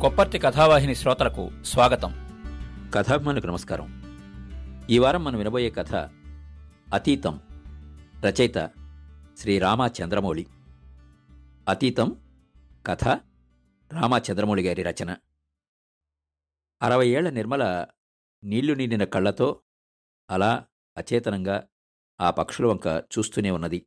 కొప్పర్తి కథావాహిని శ్రోతలకు స్వాగతం. కథాభిమానులకు నమస్కారం. ఈ వారం మనం వినబోయే కథ అతీతం రచయిత శ్రీ రామాచంద్రమౌళి. అతీతం కథ రామచంద్రమౌళి గారి రచన. అరవై ఏళ్ళ నిర్మల నీళ్ళు నిండిన కళ్ళతో అలా అచేతనంగా ఆ పక్షుల వంక చూస్తూనే ఉన్నది.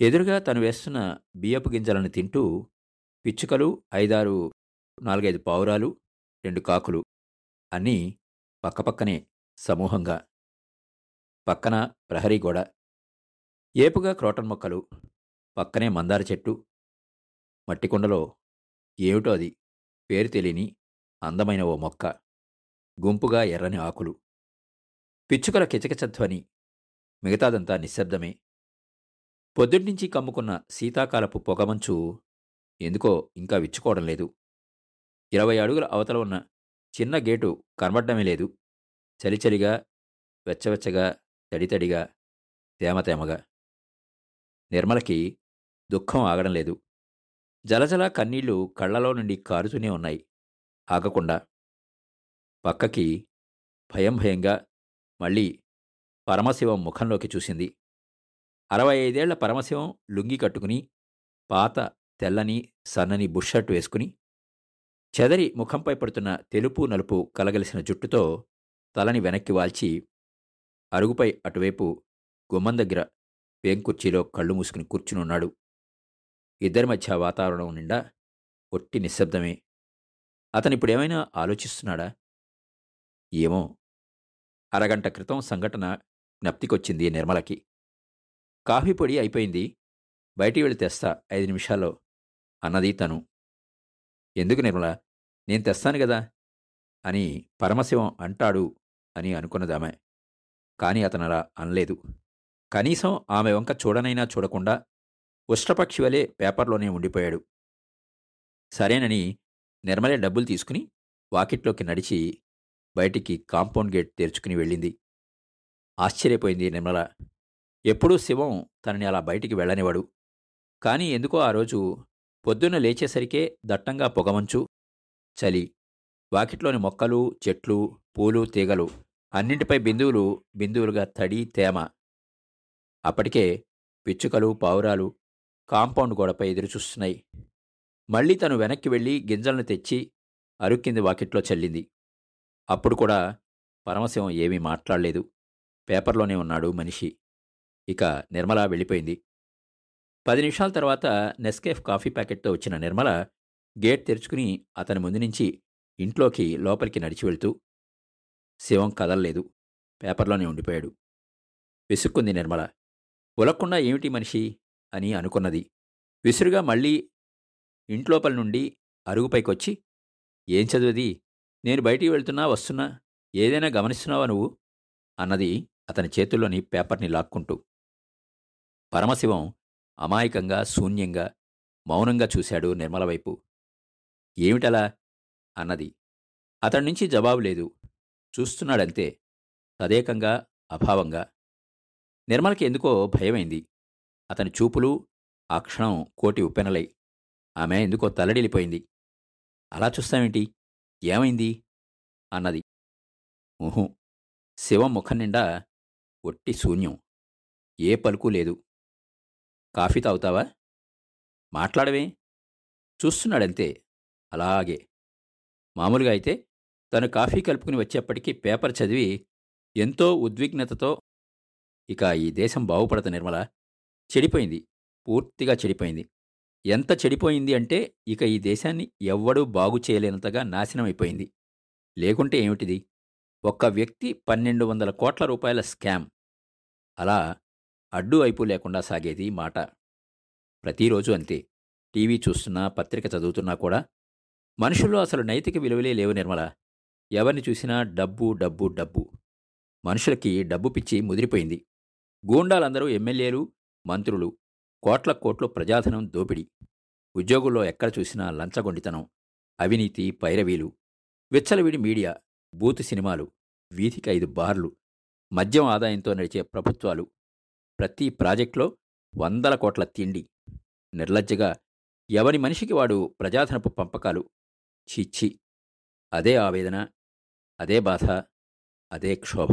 ఎదురుగా తను వేస్తున్న బియ్యపు గింజలను తింటూ పిచ్చుకలు ఐదారు నాలుగైదు పావురాలు రెండు కాకులు అన్నీ పక్కపక్కనే సమూహంగా. పక్కన ప్రహరీ గోడ ఏపుగా క్రోటన్ మొక్కలు పక్కనే మందార చెట్టు మట్టికుండలో ఏమిటో అది పేరు తెలియని అందమైన ఓ మొక్క గుంపుగా ఎర్రని ఆకులు. పిచ్చుకల కిచకిచధ్వని మిగతాదంతా నిశ్శబ్దమే. పొద్దున్నుంచి కమ్ముకున్న శీతాకాలపు పొగమంచు ఎందుకో ఇంకా విచ్చుకోవడం లేదు. ఇరవై అడుగుల అవతల ఉన్న చిన్న గేటు కనబడ్డమే లేదు. చలిచలిగా వెచ్చవెచ్చగా తడితడిగా తేమతేమగా నిర్మలకి దుఃఖం ఆగడం లేదు. జలజల కన్నీళ్ళు కళ్ళలో నుండి కారుతూనే ఉన్నాయి. ఆగకుండా పక్కకి భయం భయంగా మళ్ళీ పరమశివం ముఖంలోకి చూసింది. అరవై ఐదేళ్ళ పరమశివం లుంగి కట్టుకుని పాత తెల్లని సన్నని బుషర్ట్ వేసుకుని చెదరి ముఖంపై పడుతున్న తెలుపు నలుపు కలగలిసిన జుట్టుతో తలని వెనక్కి వాల్చి అరుగుపై అటువైపు గుమ్మం దగ్గర పేంకుర్చీలో కళ్ళు మూసుకుని కూర్చునున్నాడు ఇద్దరి మధ్య వాతావరణం నిండా ఒట్టి నిశ్శబ్దమే. అతనిప్పుడేమైనా ఆలోచిస్తున్నాడా? ఏమో. అరగంట క్రితం సంఘటన జ్ఞప్తికొచ్చింది నిర్మలకి. కాఫీ పొడి అయిపోయింది. బయటికి వెళ్ళి తెస్తా ఐదు నిమిషాల్లో అన్నది తను. ఎందుకు నిర్మల? నేను తెస్తాను కదా అని పరమశివం అంటాడు అని అనుకున్నదామె. కాని అతనలా అనలేదు. కనీసం ఆమె వంక చూడనైనా చూడకుండా ఉష్ట్రపక్షి వలె పేపర్లోనే ఉండిపోయాడు. సరేనని నిర్మలే డబ్బులు తీసుకుని వాకిట్లోకి నడిచి బయటికి కాంపౌండ్ గేట్ తెరుచుకుని వెళ్ళింది. ఆశ్చర్యపోయింది నిర్మల. ఎప్పుడూ శివం తనని అలా బయటికి వెళ్ళనివాడు కానీ ఎందుకో ఆ రోజు పొద్దున్న లేచేసరికే దట్టంగా పొగమంచు చలి వాకిట్లోని మొక్కలు చెట్లు పూలు తీగలు అన్నింటిపై బిందువులు బిందువులుగా తడి తేమ. అప్పటికే పిచ్చుకలు పావురాలు కాంపౌండ్ గోడపై ఎదురుచూస్తున్నాయి. మళ్ళీ తను వెనక్కి వెళ్ళి గింజలను తెచ్చి అరుక్కింది వాకిట్లో చల్లింది. అప్పుడు కూడా పరమశివం ఏమీ మాట్లాడలేదు. పేపర్లోనే ఉన్నాడు మనిషి. ఇక నిర్మల వెళ్ళిపోయింది. పది నిమిషాల తర్వాత నెస్కేఫ్ కాఫీ ప్యాకెట్తో వచ్చిన నిర్మల గేట్ తెరుచుకుని అతని ముందు నుంచి ఇంట్లోకి లోపలికి నడిచి వెళ్తూ శివం కదలలేదు. పేపర్లోనే ఉండిపోయాడు. విసుక్కుంది నిర్మల. ఉలక్కుండా ఏమిటి మనిషి? అని అనుకున్నది. విసురుగా మళ్ళీ ఇంట్లోపల నుండి అరుగుపైకొచ్చి ఏం చదివేది? నేను బయటికి వెళ్తున్నా వస్తున్నా ఏదైనా గమనిస్తున్నావా నువ్వు? అన్నది అతని చేతుల్లోని పేపర్ని లాక్కుంటూ. పరమశివం అమాయకంగా శూన్యంగా మౌనంగా చూశాడు నిర్మల వైపు. ఏమిటలా? అన్నది. అతడి నుంచి జవాబు లేదు. చూస్తున్నాడంతే. తదేకంగా అభావంగా. నిర్మలకి ఎందుకో భయమైంది. అతని చూపులు ఆ క్షణం కోటి ఉప్పెనలై. ఆమె ఎందుకో తల్లడిల్లిపోయింది. అలా చూస్తామేంటి ఏమైంది? అన్నది. ఊహు. శివం ముఖం నిండా ఒట్టి శూన్యం. ఏ పలుకు లేదు. కాఫీ తాగుతావా? మాట్లాడవే. చూస్తున్నాడంతే. అలాగే. మామూలుగా అయితే తను కాఫీ కలుపుకుని వచ్చేప్పటికీ పేపర్ చదివి ఎంతో ఉద్విగ్నతతో ఇక ఈ దేశం బాగుపడత నిర్మల. చెడిపోయింది. పూర్తిగా చెడిపోయింది. ఎంత చెడిపోయింది అంటే ఇక ఈ దేశాన్ని ఎవ్వడూ బాగు చేయలేనంతగా నాశనమైపోయింది. లేకుంటే ఏమిటిది? ఒక్క వ్యక్తి పన్నెండు వందల కోట్ల రూపాయల స్కామ్. అలా అడ్డు వైపు లేకుండా సాగేది మాట. ప్రతిరోజు అంతే. టీవీ చూస్తున్నా పత్రిక చదువుతున్నా కూడా మనుషుల్లో అసలు నైతిక విలువలే లేవు నిర్మల. ఎవరిని చూసినా డబ్బు డబ్బు డబ్బు. మనుషులకి డబ్బు పిచ్చి ముదిరిపోయింది. గూండాలందరూ ఎమ్మెల్యేలు మంత్రులు కోట్ల కోట్లు ప్రజాధనం దోపిడి. ఉద్యోగుల్లో ఎక్కడ చూసినా లంచగొండితనం అవినీతి పైరవీలు. విచ్చలవిడి మీడియా బూతు సినిమాలు వీధికి ఐదు బార్లు మద్యం ఆదాయంతో నడిచే ప్రభుత్వాలు. ప్రతి ప్రాజెక్టులో వందల కోట్ల తిండి. నిర్లజ్జగా ఎవరి మనిషికి వాడు ప్రజాధనపు పంపకాలు? చిచ్చి. అదే ఆవేదన అదే బాధ అదే క్షోభ.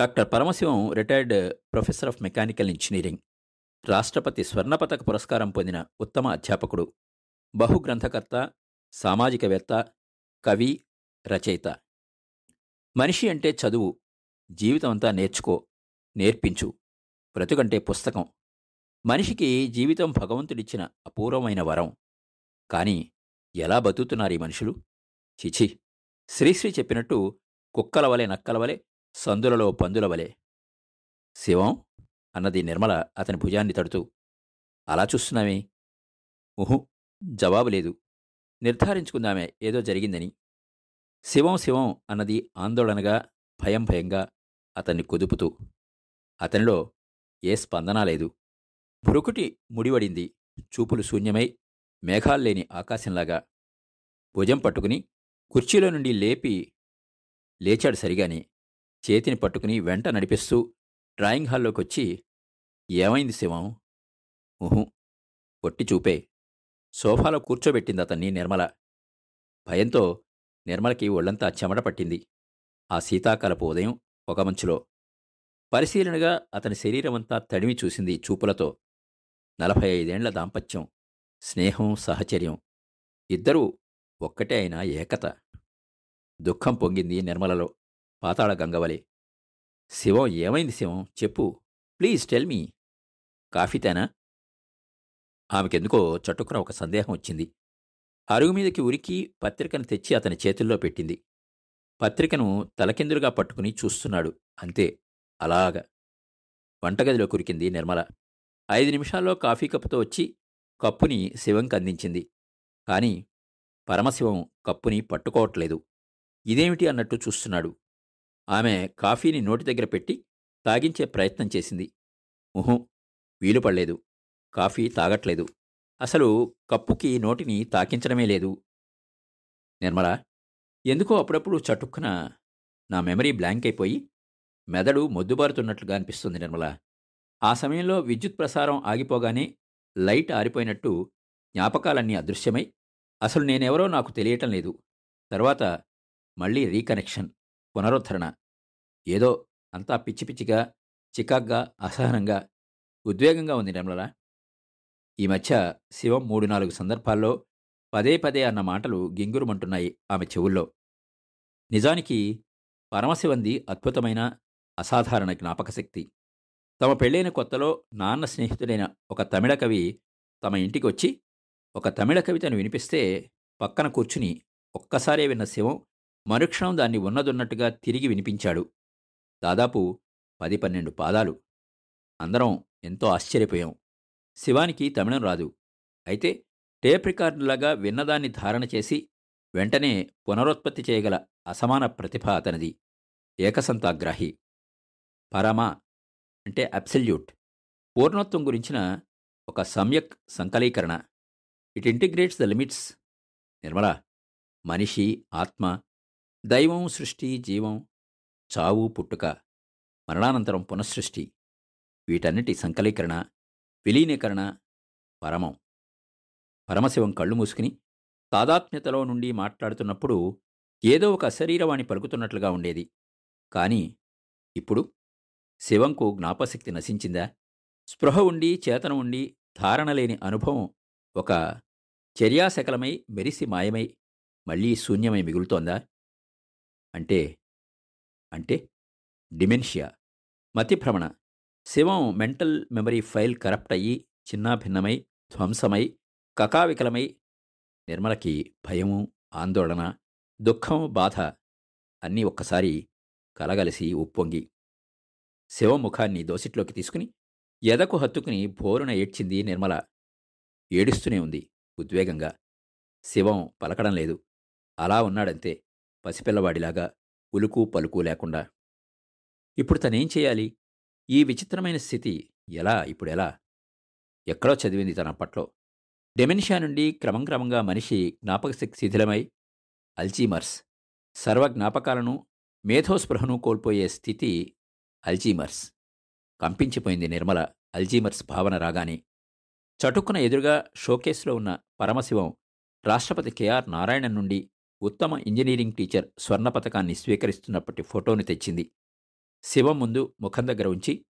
Doctor Paramasivam retired professor of mechanical engineering రాష్ట్రపతి స్వర్ణపతక పురస్కారం పొందిన ఉత్తమ అధ్యాపకుడు బహుగ్రంథకర్త సామాజికవేత్త కవి రచయిత. మనిషి అంటే చదువు జీవితమంతా నేర్చుకో నేర్పించు బ్రతుకంటే పుస్తకం. మనిషికి జీవితం భగవంతుడిచ్చిన అపూర్వమైన వరం. కాని ఎలా బతుకుతున్నారు ఈ మనుషులు? చిచి శ్రీశ్రీ చెప్పినట్టు కుక్కల వలె నక్కల వలె సందులలో పందుల వలె. శివం అన్నది నిర్మల అతని భుజాన్ని తడుతూ అలా చూస్తున్నామే ఉహు జవాబు లేదు. నిర్ధారించుకుందామే ఏదో జరిగిందని. శివం శివం అన్నది ఆందోళనగా భయం భయంగా అతన్ని కుదుపుతూ అతనిలో ఏ స్పందన లేదు. భృకుటి ముడివడింది చూపులు శూన్యమై మేఘాల్లేని ఆకాశంలాగా భుజం పట్టుకుని కుర్చీలో నుండి లేపి లేచాడు సరిగాని. చేతిని పట్టుకుని వెంట నడిపిస్తూ డ్రాయింగ్ హాల్లోకొచ్చి ఏమైంది శివం? ఊహు పొట్టి చూపే. సోఫాలో కూర్చోబెట్టింది అతన్ని నిర్మల. భయంతో నిర్మలకి ఒళ్ళంతా చెమట పట్టింది. ఆ శీతాకాలపు ఉదయం ఒక మంచులో. పరిశీలనగా అతని శరీరమంతా తడిమి చూసింది చూపులతో. నలభై ఐదేండ్ల దాంపత్యం. స్నేహం సహచర్యం ఇద్దరూ ఒక్కటే అయిన ఏకత. దుఃఖం పొంగింది నిర్మలలో. పాతాళ గంగవలే. శివం ఏమైంది శివం? చెప్పు. Please tell me. కాఫీ తేనా? ఆమెకెందుకో చటుక్కున ఒక సందేహం వచ్చింది. అరుగు మీదకి ఉరికి పత్రికను తెచ్చి అతని చేతుల్లో పెట్టింది. పత్రికను తలకిందులుగా పట్టుకుని చూస్తున్నాడు. అంతే. అలాగా. వంటగదిలో కురికింది నిర్మల. ఐదు నిమిషాల్లో కాఫీ కప్పుతో వచ్చి కప్పుని శివంకి అందించింది. కాని పరమశివం కప్పుని పట్టుకోవట్లేదు. ఇదేమిటి అన్నట్టు చూస్తున్నాడు. ఆమె కాఫీని నోటి దగ్గర పెట్టి తాగించే ప్రయత్నం చేసింది. ఉహు వీలు పడలేదు. కాఫీ తాగట్లేదు. అసలు కప్పుకి నోటిని తాకించడమే లేదు. నిర్మల ఎందుకో అప్పుడప్పుడు చటుక్కున నా మెమరీ బ్లాంక్ అయిపోయి మెదడు మొద్దుబారుతున్నట్లుగా అనిపిస్తుంది నిర్మల. ఆ సమయంలో విద్యుత్ ప్రసారం ఆగిపోగానే లైట్ ఆరిపోయినట్టు జ్ఞాపకాలన్నీ అదృశ్యమై అసలు నేనెవరో నాకు తెలియటం లేదు. తర్వాత మళ్ళీ రీకనెక్షన్ పునరుద్ధరణ. ఏదో అంతా పిచ్చి పిచ్చిగా చికాగ్గా అసహనంగా ఉద్వేగంగా ఉంది నిర్మల. ఈ మధ్య శివం మూడు నాలుగు సందర్భాల్లో పదే పదే అన్న మాటలు గింగురుమంటున్నాయి ఆమె చెవుల్లో. నిజానికి పరమశివంది అద్భుతమైన అసాధారణ జ్ఞాపకశక్తి. తమ పెళ్ళైన కొత్తలో నాన్న స్నేహితుడైన ఒక తమిళ కవి తమ ఇంటికి వచ్చి ఒక తమిళ కవితను వినిపిస్తే పక్కన కూర్చుని ఒక్కసారే విన్న శివం మరుక్షణం దాన్ని ఉన్నదున్నట్టుగా తిరిగి వినిపించాడు. దాదాపు పది పన్నెండు పాదాలు. అందరం ఎంతో ఆశ్చర్యపోయాం. శివానికి తమిళం రాదు. అయితే టేప్ రికార్డులాగా విన్నదాన్ని ధారణ చేసి వెంటనే పునరుత్పత్తి చేయగల అసమాన ప్రతిభ అతనిది. ఏకసంతాగ్రాహి. పరమ అంటే అబ్సల్యూట్. పూర్ణత్వం గురించిన ఒక సమ్యక్ సంకలీకరణ. It integrates the limits. Nirmala మనిషి ఆత్మ దైవం సృష్టి జీవం చావు పుట్టుక మరణానంతరం పునఃసృష్టి. వీటన్నిటి సంకలీకరణ విలీనీకరణ పరమం. పరమశివం కళ్ళు మూసుకుని తాదాత్మ్యతలో నుండి మాట్లాడుతున్నప్పుడు ఏదో ఒక అశరీరవాణి పలుకుతున్నట్లుగా ఉండేది. కానీ ఇప్పుడు శివంకు జ్ఞాపశక్తి నశించిందా? స్పృహ ఉండి చేతన ఉండి ధారణ లేని అనుభవం ఒక చర్యాశకలమై మెరిసి మాయమై మళ్ళీ శూన్యమై మిగులుతోందా? అంటే అంటే dementia మతిభ్రమణ. Sivam mental memory file corrupt అయ్యి చిన్నాభిన్నమై ధ్వంసమై కకావికలమై నిర్మలకి భయము ఆందోళన దుఃఖం బాధ అన్నీ ఒక్కసారి కలగలిసి ఉప్పొంగి శివం ముఖాన్ని దోసిట్లోకి తీసుకుని ఎదకు హత్తుకుని భోరున ఏడ్చింది నిర్మల. ఏడుస్తూనే ఉంది ఉద్వేగంగా. శివం పలకడం లేదు. అలా ఉన్నాడంతే పసిపిల్లవాడిలాగా ఉలుకు పలుకు లేకుండా. ఇప్పుడు తనేం చేయాలి? ఈ విచిత్రమైన స్థితి ఎలా ఇప్పుడెలా ఎక్కడో చదివింది తన అప్పట్లో. డెమెన్షియా నుండి క్రమంక్రమంగా మనిషి జ్ఞాపకశక్తి శిథిలమై అల్జీమర్స్ సర్వ జ్ఞాపకాలను మేధోస్పృహను కోల్పోయే స్థితి అల్జీమర్స్. కంపించిపోయింది నిర్మల అల్జీమర్స్ భావన రాగానే. చటుక్కున ఎదురుగా షోకేస్లో ఉన్న పరమశివం రాష్ట్రపతి కెఆర్ నారాయణన్ నుండి ఉత్తమ ఇంజనీరింగ్ టీచర్ స్వర్ణ పథకాన్ని స్వీకరిస్తున్నప్పటి ఫోటోని తెచ్చింది. శివం ముందు ముఖం దగ్గర ఉంచి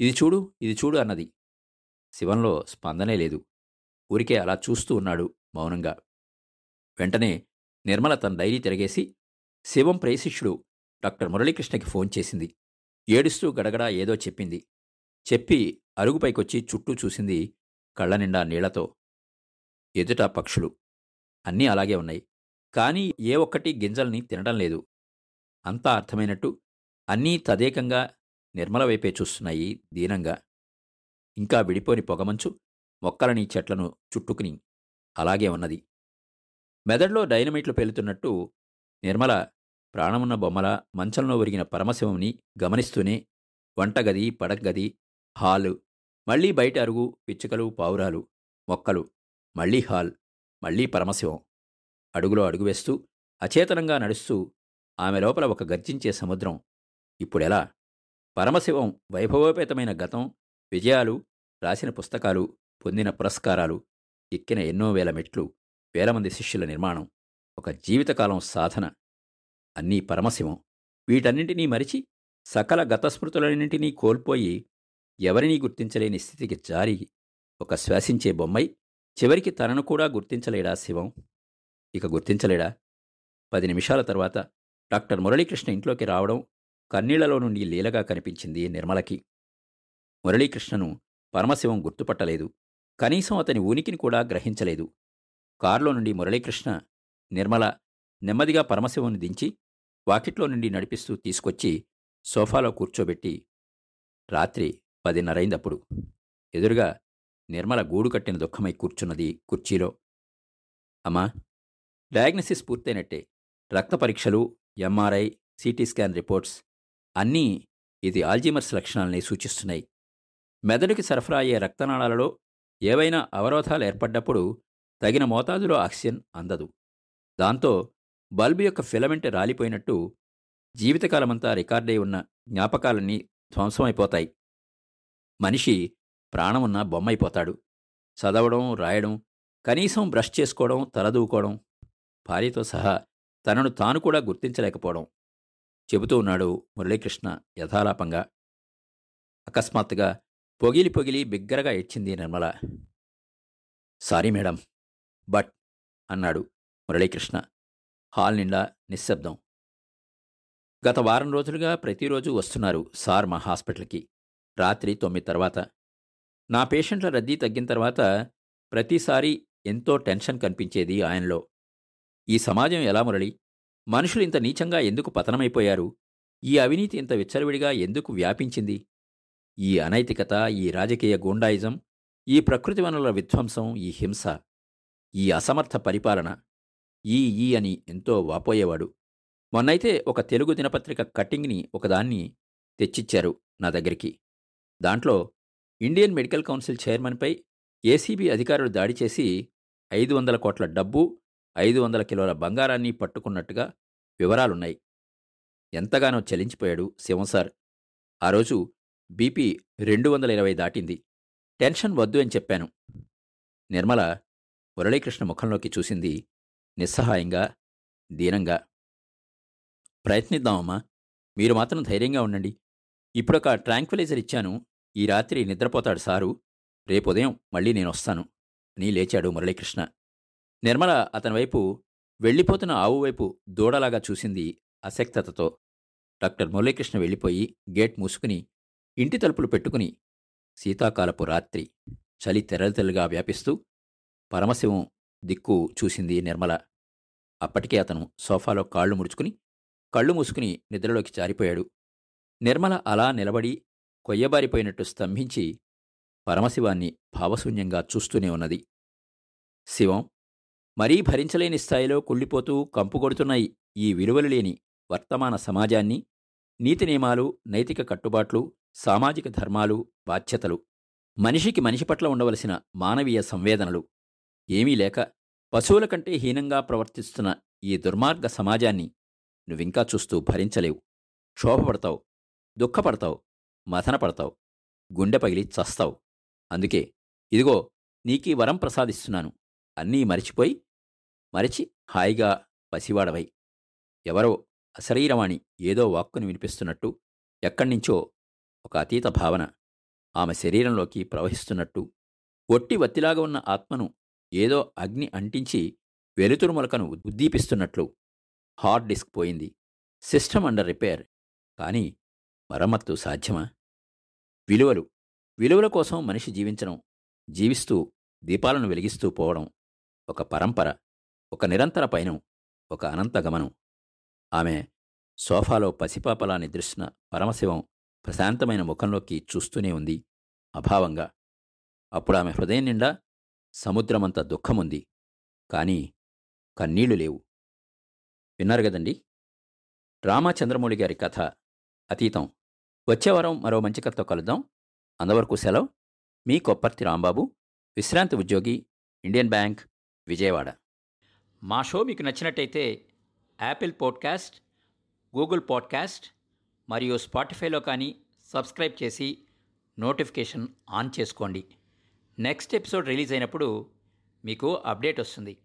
ఇది చూడు ఇది చూడు అన్నది. శివంలో స్పందనే లేదు. ఊరికే అలా చూస్తూ ఉన్నాడు మౌనంగా. వెంటనే నిర్మల తన డైరీ తిరగేసి శివం ప్రయశిష్యుడు డాక్టర్ మురళీకృష్ణకి ఫోన్ చేసింది. ఏడుస్తూ గడగడా ఏదో చెప్పింది. చెప్పి అరుగుపైకొచ్చి చుట్టూ చూసింది కళ్ళ నిండా నీళ్ళతో. ఎదుట పక్షులు. అన్నీ అలాగే ఉన్నాయి. కానీ ఏ ఒక్కటి గింజల్ని తినడం లేదు. అంతా అర్థమైనట్టు అన్నీ తదేకంగా నిర్మల వైపే చూస్తున్నాయి దీనంగా. ఇంకా విడిపోని పొగమంచు మొక్కలని చెట్లను చుట్టుకుని అలాగే ఉన్నది. మెదడులో డైనమైట్లు పేలుతున్నట్టు నిర్మల ప్రాణమున్న బొమ్మల మంచంలో ఒరిగిన పరమశివంని గమనిస్తూనే వంటగది పడగది హాలు మళ్ళీ బయట అరుగు పిచ్చుకలు పావురాలు మొక్కలు మళ్ళీ హాల్ మళ్ళీ పరమశివం అడుగులో అడుగు వేస్తూ అచేతనంగా నడుస్తూ ఆమె లోపల ఒక గర్జించే సముద్రం ఇప్పుడెలా? పరమశివం వైభవోపేతమైన గతం విజయాలు రాసిన పుస్తకాలు పొందిన పురస్కారాలు ఎక్కిన ఎన్నో వేల మెట్లు వేల మంది శిష్యుల నిర్మాణం ఒక జీవితకాలం సాధన అన్నీ పరమశివం. వీటన్నింటినీ మరిచి సకల గతస్మృతులన్నింటినీ కోల్పోయి ఎవరినీ గుర్తించలేని స్థితికి జారి ఒక శ్వాసించే బొమ్మై చివరికి తనను కూడా గుర్తించలేడా శివం? ఇక గుర్తించలేడా? పది నిమిషాల తర్వాత డాక్టర్ మురళీకృష్ణ ఇంట్లోకి రావడం కన్నీళ్ళలో నుండి లీలగా కనిపించింది నిర్మలకి. మురళీకృష్ణను పరమశివం గుర్తుపట్టలేదు. కనీసం అతని ఉనికిని కూడా గ్రహించలేదు. కారులో నుండి మురళీకృష్ణ నిర్మల నెమ్మదిగా పరమశివుని దించి వాకిట్లో నుండి నడిపిస్తూ తీసుకొచ్చి సోఫాలో కూర్చోబెట్టి రాత్రి పదిన్నరైందప్పుడు ఎదురుగా నిర్మల గూడు కట్టిన దుఃఖమై కూర్చున్నది కుర్చీలో. అమ్మా డయాగ్నసిస్ పూర్తయినట్టే. రక్త పరీక్షలు ఎంఆర్ఐ సిటీ స్కాన్ రిపోర్ట్స్ అన్నీ ఇది ఆల్జీమర్స్ లక్షణాలని సూచిస్తున్నాయి. మెదడుకి సరఫరా అయ్యే రక్తనాళాలలో ఏవైనా అవరోధాలు ఏర్పడ్డప్పుడు తగిన మోతాదులో ఆక్సిజన్ అందదు. దాంతో బల్బు యొక్క ఫిలమెంట్ రాలిపోయినట్టు జీవితకాలమంతా రికార్డై ఉన్న జ్ఞాపకాలన్నీ ధ్వంసమైపోతాయి. మనిషి ప్రాణమున్న బొమ్మైపోతాడు. చదవడం రాయడం కనీసం బ్రష్ చేసుకోవడం తలదూకోవడం భార్యతో సహా తనను తాను కూడా గుర్తించలేకపోవడం చెబుతూ ఉన్నాడు మురళీకృష్ణ యథాలాపంగా. అకస్మాత్తుగా పొగిలి పొగిలి బిగ్గరగా ఇచ్చింది నిర్మల. సారీ మేడం బట్ అన్నాడు మురళీకృష్ణ. హాల్ నిండా నిశ్శబ్దం. గత వారం రోజులుగా ప్రతిరోజు వస్తున్నారు సార్ మా హాస్పిటల్కి. రాత్రి తొమ్మిది తర్వాత. నా పేషెంట్ల రద్దీ తగ్గిన తర్వాత ప్రతిసారి ఎంతో టెన్షన్ కనిపించేది ఆయనలో. ఈ సమాజం ఎలా మురళి? మనుషులు ఇంత నీచంగా ఎందుకు పతనమైపోయారు? ఈ అవినీతి ఇంత విచ్చలవిడిగా ఎందుకు వ్యాపించింది? ఈ అనైతికత ఈ రాజకీయ గూండాయిజం ఈ ప్రకృతి వనరుల విధ్వంసం ఈ హింస ఈ అసమర్థ పరిపాలన ఈ ఈ అని ఎంతో వాపోయేవాడు. మొన్నైతే ఒక తెలుగు దినపత్రిక కట్టింగ్ని ఒకదాన్ని తెచ్చిచ్చారు నా దగ్గరికి. దాంట్లో ఇండియన్ మెడికల్ కౌన్సిల్ చైర్మన్పై ఏసీబీ అధికారులు దాడి చేసి ఐదు వందల కోట్ల డబ్బు ఐదు వందల కిలోల బంగారాన్ని పట్టుకున్నట్టుగా వివరాలున్నాయి. ఎంతగానో చలించిపోయాడు శివం సార్. ఆ రోజు బీపీ రెండు వందల ఇరవై దాటింది. టెన్షన్ వద్దు అని చెప్పాను. నిర్మల మురళీకృష్ణ ముఖంలోకి చూసింది నిస్సహాయంగా దీనంగా ప్రయత్నిద్దామమ్మా. మీరు మాత్రం ధైర్యంగా ఉండండి. ఇప్పుడొక ట్రాంక్విలైజర్ ఇచ్చాను. ఈ రాత్రి నిద్రపోతాడు సారు. రేపు ఉదయం మళ్ళీ నేను వస్తాను అని లేచాడు మురళీకృష్ణ. నిర్మల అతని వైపు వెళ్ళిపోతున్న ఆవు వైపు దూడలాగా చూసింది అసక్తతతో. డాక్టర్ మురళీకృష్ణ వెళ్ళిపోయి గేట్ మూసుకుని ఇంటి తలుపులు పెట్టుకుని శీతాకాలపు రాత్రి చలి తెరలితెరలుగా వ్యాపిస్తూ పరమశివం దిక్కు చూసింది నిర్మల. అప్పటికే అతను సోఫాలో కాళ్ళు ముడుచుకుని కళ్ళు మూసుకుని నిద్రలోకి జారిపోయాడు. నిర్మల అలా నిలబడి కొయ్యబారిపోయినట్టు స్తంభించి పరమశివాన్ని భావశూన్యంగా చూస్తూనే ఉన్నది. శివం మరీ భరించలేని స్థాయిలో కుళ్ళిపోతూ కంపుకొడుతున్న ఈ విలువలు లేని వర్తమాన సమాజాన్ని నీతి నియమాలు నైతిక కట్టుబాట్లు సామాజిక ధర్మాలు బాధ్యతలు మనిషికి మనిషి పట్ల ఉండవలసిన మానవీయ సంవేదనలు. ఏమీ లేక పశువుల కంటే హీనంగా ప్రవర్తిస్తున్న ఈ దుర్మార్గ సమాజాన్ని నువ్వింకా చూస్తూ భరించలేవు. క్షోభపడతావు దుఃఖపడతావు మథనపడతావు గుండె పగిలి చస్తావు. అందుకే ఇదిగో నీకీ వరం ప్రసాదిస్తున్నాను. అన్నీ మరిచిపోయి మరిచి హాయిగా పసివాడవై. ఎవరో అశరీరవాణి ఏదో వాక్కుని వినిపిస్తున్నట్టు ఎక్కడ్నించో ఒక అతీత భావన ఆమె శరీరంలోకి ప్రవహిస్తున్నట్టు ఒట్టి వత్తిలాగా ఉన్న ఆత్మను ఏదో అగ్ని అంటించి వెలుతురు మొలకను ఉద్దీపిస్తున్నట్లు హార్డ్ డిస్క్ పోయింది. System under repair. కానీ మరమ్మత్తు సాధ్యమా? విలువలు. విలువల కోసం మనిషి జీవించడం జీవిస్తూ దీపాలను వెలిగిస్తూ పోవడం ఒక పరంపర ఒక నిరంతర పయనం ఒక అనంత గమనం. ఆమె సోఫాలో పసిపాపలా నిద్రిస్తున్న పరమశివం ప్రశాంతమైన ముఖంలోకి చూస్తూనే ఉంది అభావంగా. అప్పుడు ఆమె హృదయం నిండా సముద్రమంత దుఃఖముంది కానీ కన్నీళ్ళు లేవు. విన్నారు కదండి? రామచంద్రమౌళి గారి కథ అతీతం. వచ్చే వారం మరో మంచి కథతో కలుద్దాం. అంతవరకు సెలవు. మీ కొప్పర్తి రాంబాబు విశ్రాంతి ఉద్యోగి ఇండియన్ బ్యాంక్ విజయవాడ. మా షో మీకు నచ్చినట్టయితే యాపిల్ పాడ్కాస్ట్ గూగుల్ పాడ్కాస్ట్ మరియు స్పాటిఫైలో కానీ సబ్స్క్రైబ్ చేసి నోటిఫికేషన్ ఆన్ చేసుకోండి. నెక్స్ట్ ఎపిసోడ్ రిలీజ్ అయినప్పుడు మీకు అప్డేట్ వస్తుంది.